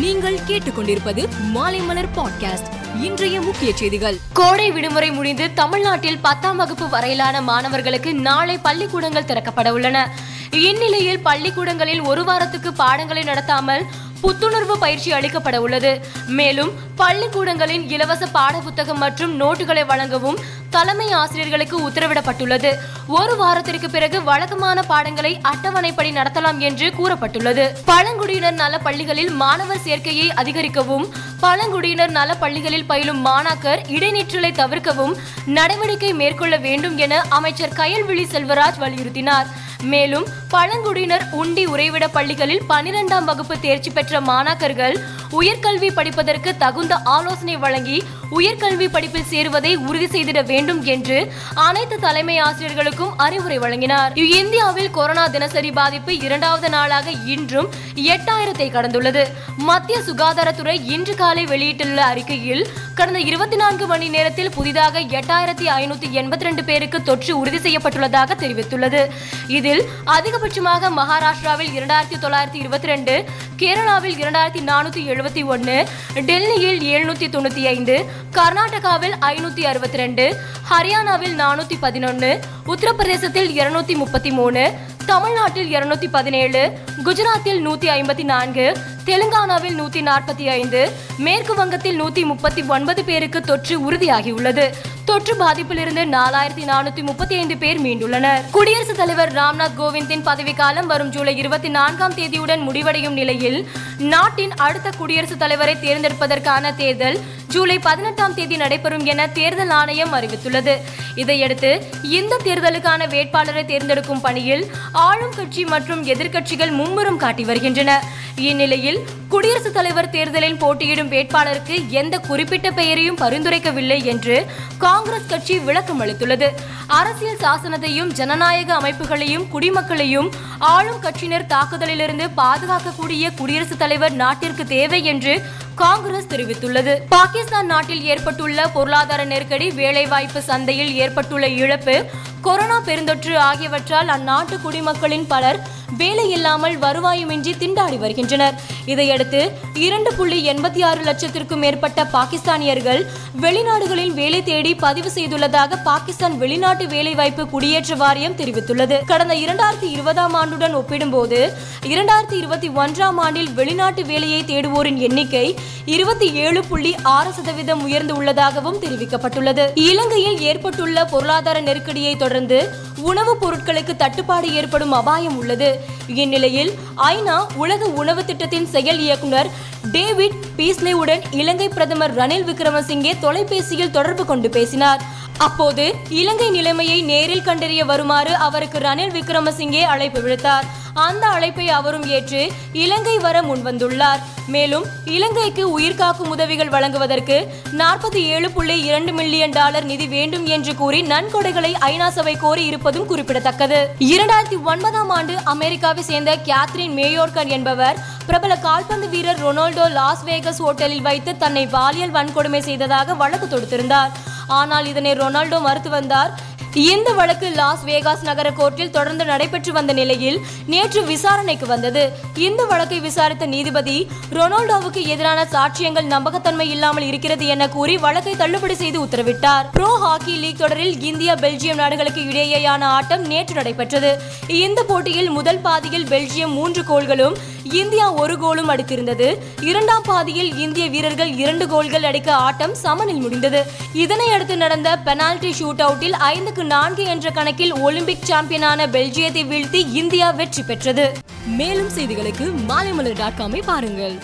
நீங்கள் கேட்டுக்கொண்டிருப்பது மாலைமலர் பாட்காஸ்ட் இன்றைய முக்கிய செய்திகள். கோடை விடுமுறை முடிந்து தமிழ்நாட்டில் பத்தாம் வகுப்பு வரையிலான மாணவர்களுக்கு நாளை பள்ளிக்கூடங்கள் திறக்கப்பட உள்ளன. இந்நிலையில் பள்ளிக்கூடங்களில் ஒரு வாரத்துக்கு பாடங்களை நடத்தாமல் புத்துணர்வு பயிற்சி அளிக்கப்பட உள்ளது. மேலும் பள்ளிக்கூடங்களின் இலவச பாட புத்தகம் மற்றும் நோட்டுகளை வழங்கவும் தலைமை ஆசிரியர்களுக்கு உத்தரவிடப்பட்டுள்ளது. ஒரு வாரத்திற்கு பிறகு வழக்கமான பாடங்களை அட்டவணைப்படி நடத்தலாம் என்று கூறப்பட்டுள்ளது. பழங்குடியினர் நல பள்ளிகளில் மாணவர் சேர்க்கையை அதிகரிக்கவும் பழங்குடியினர் நல பள்ளிகளில் பயிலும் மாணாக்கர் இடைநிற்றலை தவிர்க்கவும் நடவடிக்கை மேற்கொள்ள வேண்டும் என அமைச்சர் கயல்விழி செல்வராஜ் வலியுறுத்தினார். மேலும் பழங்குடியினர் உண்டி உறைவிட பள்ளிகளில் பனிரெண்டாம் வகுப்பு தேர்ச்சி பெற்ற மாணாக்கர்கள் உயர்கல்வி படிப்பதற்கு தகுந்த ஆலோசனை வழங்கி உயர்கல்வி படிப்பில் சேருவதை உறுதி செய்திட வேண்டும் என்று அனைத்து தலைமை ஆசிரியர்களுக்கும் அறிவுரை வழங்கினார். இந்தியாவில் கொரோனா தினசரி பாதிப்பு இரண்டாவது நாளாக இன்றும் எட்டாயிரத்தை கடந்துள்ளது. மத்திய சுகாதாரத்துறை இன்று காலை வெளியிட்டுள்ள அறிக்கையில் கடந்த இருபத்தி நான்கு மணி நேரத்தில் புதிதாக எட்டாயிரத்தி ஐநூத்தி எண்பத்தி ரெண்டு பேருக்கு தொற்று உறுதி செய்யப்பட்டுள்ளதாக தெரிவித்துள்ளது. இதில் அதிகபட்சமாக மகாராஷ்டிராவில் இரண்டாயிரத்தி தொள்ளாயிரத்தி இருபத்தி ரெண்டு கேரளாவில் இரண்டாயிரத்தி நானூற்றி எழுபத்தி ஒன்று டெல்லியில் எழுநூற்றி தொண்ணூற்றி ஐந்து கர்நாடகாவில் ஐநூற்றி அறுபத்தி ரெண்டு ஹரியானாவில் நானூற்றி பதினொன்று உத்தரப்பிரதேசத்தில் இருநூத்தி முப்பத்தி மூணு தமிழ்நாட்டில் இருநூத்தி பதினேழு குஜராத்தில் நூத்தி ஐம்பத்தி நான்கு தெலுங்கானாவில் நூத்தி நாற்பத்தி ஐந்து மேற்கு வங்கத்தில் நூத்தி முப்பத்தி ஒன்பது பேருக்கு தொற்று உறுதியாகியுள்ளது. தொற்று பாதிப்பிலிருந்து நாலாயிரத்தி நானூத்தி முப்பத்தி ஐந்து பேர் மீண்டுள்ளனர். குடியரசுத் தலைவர் ராம்நாத் கோவிந்தின் பதவிக்காலம் வரும் ஜூலை இருபத்தி நான்காம் தேதியுடன் முடிவடையும் நிலையில் நாட்டின் அடுத்த குடியரசுத் தலைவரை தேர்ந்தெடுப்பதற்கான தேர்தல் ஜூலை பதினெட்டாம் தேதி நடைபெறும் என தேர்தல் ஆணையம் அறிவித்துள்ளது. இதையடுத்து இந்த தேர்தலுக்கான வேட்பாளரை தேர்ந்தெடுக்கும் பணியில் ஆளும் கட்சி மற்றும் எதிர்க்கட்சிகள் மும்முரம் காட்டி வருகின்றன. இந்நிலையில் குடியரசுத் தலைவர் தேர்தலில் போட்டியிடும் வேட்பாளருக்கு எந்த குறிப்பிட்ட பெயரையும் பரிந்துரைக்கவில்லை என்று காங்கிரஸ் கட்சி விளக்கம் அளித்துள்ளது. அரசியல் சாசனத்தையும் ஜனநாயக அமைப்புகளையும் குடிமக்களையும் ஆளும் கட்சியினர் தாக்குதலிலிருந்து பாதுகாக்கக்கூடிய குடியரசுத் தலைவர் நாட்டிற்கு தேவை என்று காங்கிரஸ் தெரிவித்துள்ளது. பாகிஸ்தான் நாட்டில் ஏற்பட்டுள்ள பொருளாதார நெருக்கடி வேலைவாய்ப்பு சந்தையில் ஏற்பட்டுள்ள இழப்பு கொரோனா பெருந்தொற்று ஆகியவற்றால் அந்நாட்டு குடிமக்களின் பலர் வேலை இல்லாமல் வருவாயுமின்றி திண்டாடி வருகின்றனர். இதையடுத்து இரண்டு புள்ளி எண்பத்தி ஆறு லட்சத்திற்கும் மேற்பட்ட பாகிஸ்தானியர்கள் வெளிநாடுகளில் வேலை தேடி பதிவு செய்துள்ளதாக பாகிஸ்தான் வெளிநாட்டு வேலைவாய்ப்பு குடியேற்ற வாரியம் தெரிவித்துள்ளது. கடந்த இரண்டாயிரத்தி இருபதாம் ஆண்டுடன் ஒப்பிடும்போது இரண்டாயிரத்தி இருபத்தி ஒன்றாம் ஆண்டில் வெளிநாட்டு வேலையை தேடுவோரின் எண்ணிக்கை இருபத்தி ஏழு புள்ளி ஆறு சதவீதம் உயர்ந்து உள்ளதாகவும் தெரிவிக்கப்பட்டுள்ளது. இலங்கையில் ஏற்பட்டுள்ள பொருளாதார நெருக்கடியை தொடர்ந்து உணவுப் பொருட்களுக்கு தட்டுப்பாடு ஏற்படும் அபாயம் உள்ளது. இந்நிலையில் ஐநா உலக உணவு திட்டத்தின் செயல் இயக்குனர் டேவிட் பீஸ்லேவுடன் இலங்கை பிரதமர் ரணில் விக்ரமசிங்கே தொலைபேசியில் தொடர்பு கொண்டு பேசினார். அப்போது இலங்கை நிலைமையை நேரில் கண்டறிய வருமாறு அவருக்கு ரணில் விக்ரமசிங்கே அழைப்பு விடுத்தார். அந்த அழைப்பை அவரும் ஏற்று இலங்கை வர முன்வந்துள்ளார். மேலும் இலங்கைக்கு உயிர்காக்கும் உதவிகள் வழங்குவதற்கு நாற்பத்தி ஏழு புள்ளி இரண்டு மில்லியன் டாலர் நிதி வேண்டும் என்று கூறி நன்கொடைகளை ஐநா சபை கோரி இருப்பதும் குறிப்பிடத்தக்கது. இரண்டாயிரத்தி ஒன்பதாம் ஆண்டு அமெரிக்காவை சேர்ந்த கேத்ரின் மேயோர்கர் என்பவர் பிரபல கால்பந்து வீரர் ரொனால்டோ லாஸ் வேகஸ் ஹோட்டலில் வைத்து தன்னை பாலியல் வன்கொடுமை செய்ததாக வழக்கு தொடுத்திருந்தார். ஆனால் இதனை ரொனால்டோ மறுத்து வந்தார். இந்த வழக்கு லாஸ் வேகாஸ் நகர கோர்ட்டில் தொடர்ந்து நடைபெற்று வந்த நிலையில் நேற்று விசாரணைக்கு வந்தது. இந்த வழக்கை விசாரித்த நீதிபதி ரொனால்டோவுக்கு எதிரான சாட்சியங்கள் நம்பகத்தன்மை இல்லாமல் இருக்கிறது என கூறி வழக்கை தள்ளுபடி செய்து உத்தரவிட்டார். ப்ரோ ஹாக்கி லீக் தொடரில் இந்தியா பெல்ஜியம் நாடுகளுக்கு இடையேயான ஆட்டம் நேற்று நடைபெற்றது. இந்த போட்டியில் முதல் பாதியில் பெல்ஜியம் மூன்று கோல்களும் இந்தியா ஒரு கோலும் அடித்திருந்தது. இரண்டாம் பாதியில் இந்திய வீரர்கள் இரண்டு கோல்கள் அடிக்க ஆட்டம் சமனில் முடிந்தது. இதனையடுத்து நடந்த பெனால்டி ஷூட் அவுட்டில் ஐந்துக்கு நான்கு என்ற கணக்கில் ஒலிம்பிக் சாம்பியனான பெல்ஜியத்தை வீழ்த்தி இந்தியா வெற்றி பெற்றது. மேலும் செய்திகளுக்கு மாலைமலர் டாட் காமை பாருங்கள்.